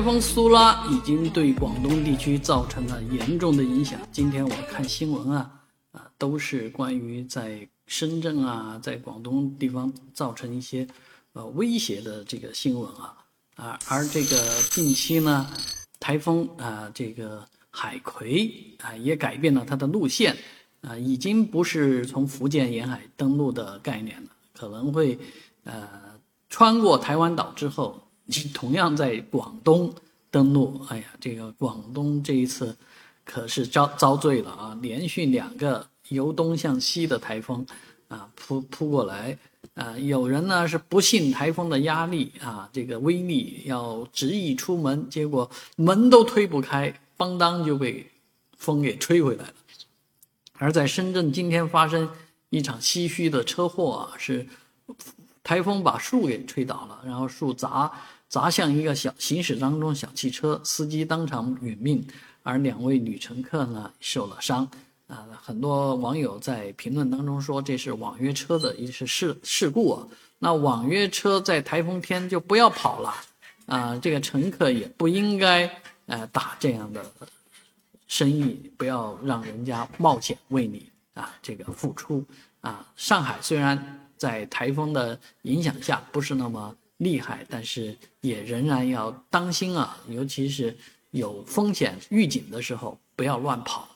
台风苏拉已经对广东地区造成了严重的影响。今天我看新闻啊，啊，都是关于在深圳啊，在广东地方造成一些呃威胁的这个新闻啊，啊，而这个近期呢，台风啊，这个海葵啊，也改变了它的路线啊，已经不是从福建沿海登陆的概念了，可能会呃穿过台湾岛之后。同样在广东登陆，哎呀，这个广东这一次可是遭遭罪了啊！连续两个由东向西的台风啊扑扑过来啊，有人呢是不信台风的压力啊，这个威力要执意出门，结果门都推不开，邦当就被风给吹回来了。而在深圳今天发生一场唏嘘的车祸啊，是台风把树给吹倒了，然后树砸。砸向一个小行驶当中小汽车，司机当场殒命，而两位女乘客呢受了伤。啊，很多网友在评论当中说这是网约车的一次事事故啊。那网约车在台风天就不要跑了啊，这个乘客也不应该呃打这样的生意，不要让人家冒险为你啊这个付出啊。上海虽然在台风的影响下不是那么。厉害，但是也仍然要当心啊，尤其是有风险预警的时候，不要乱跑。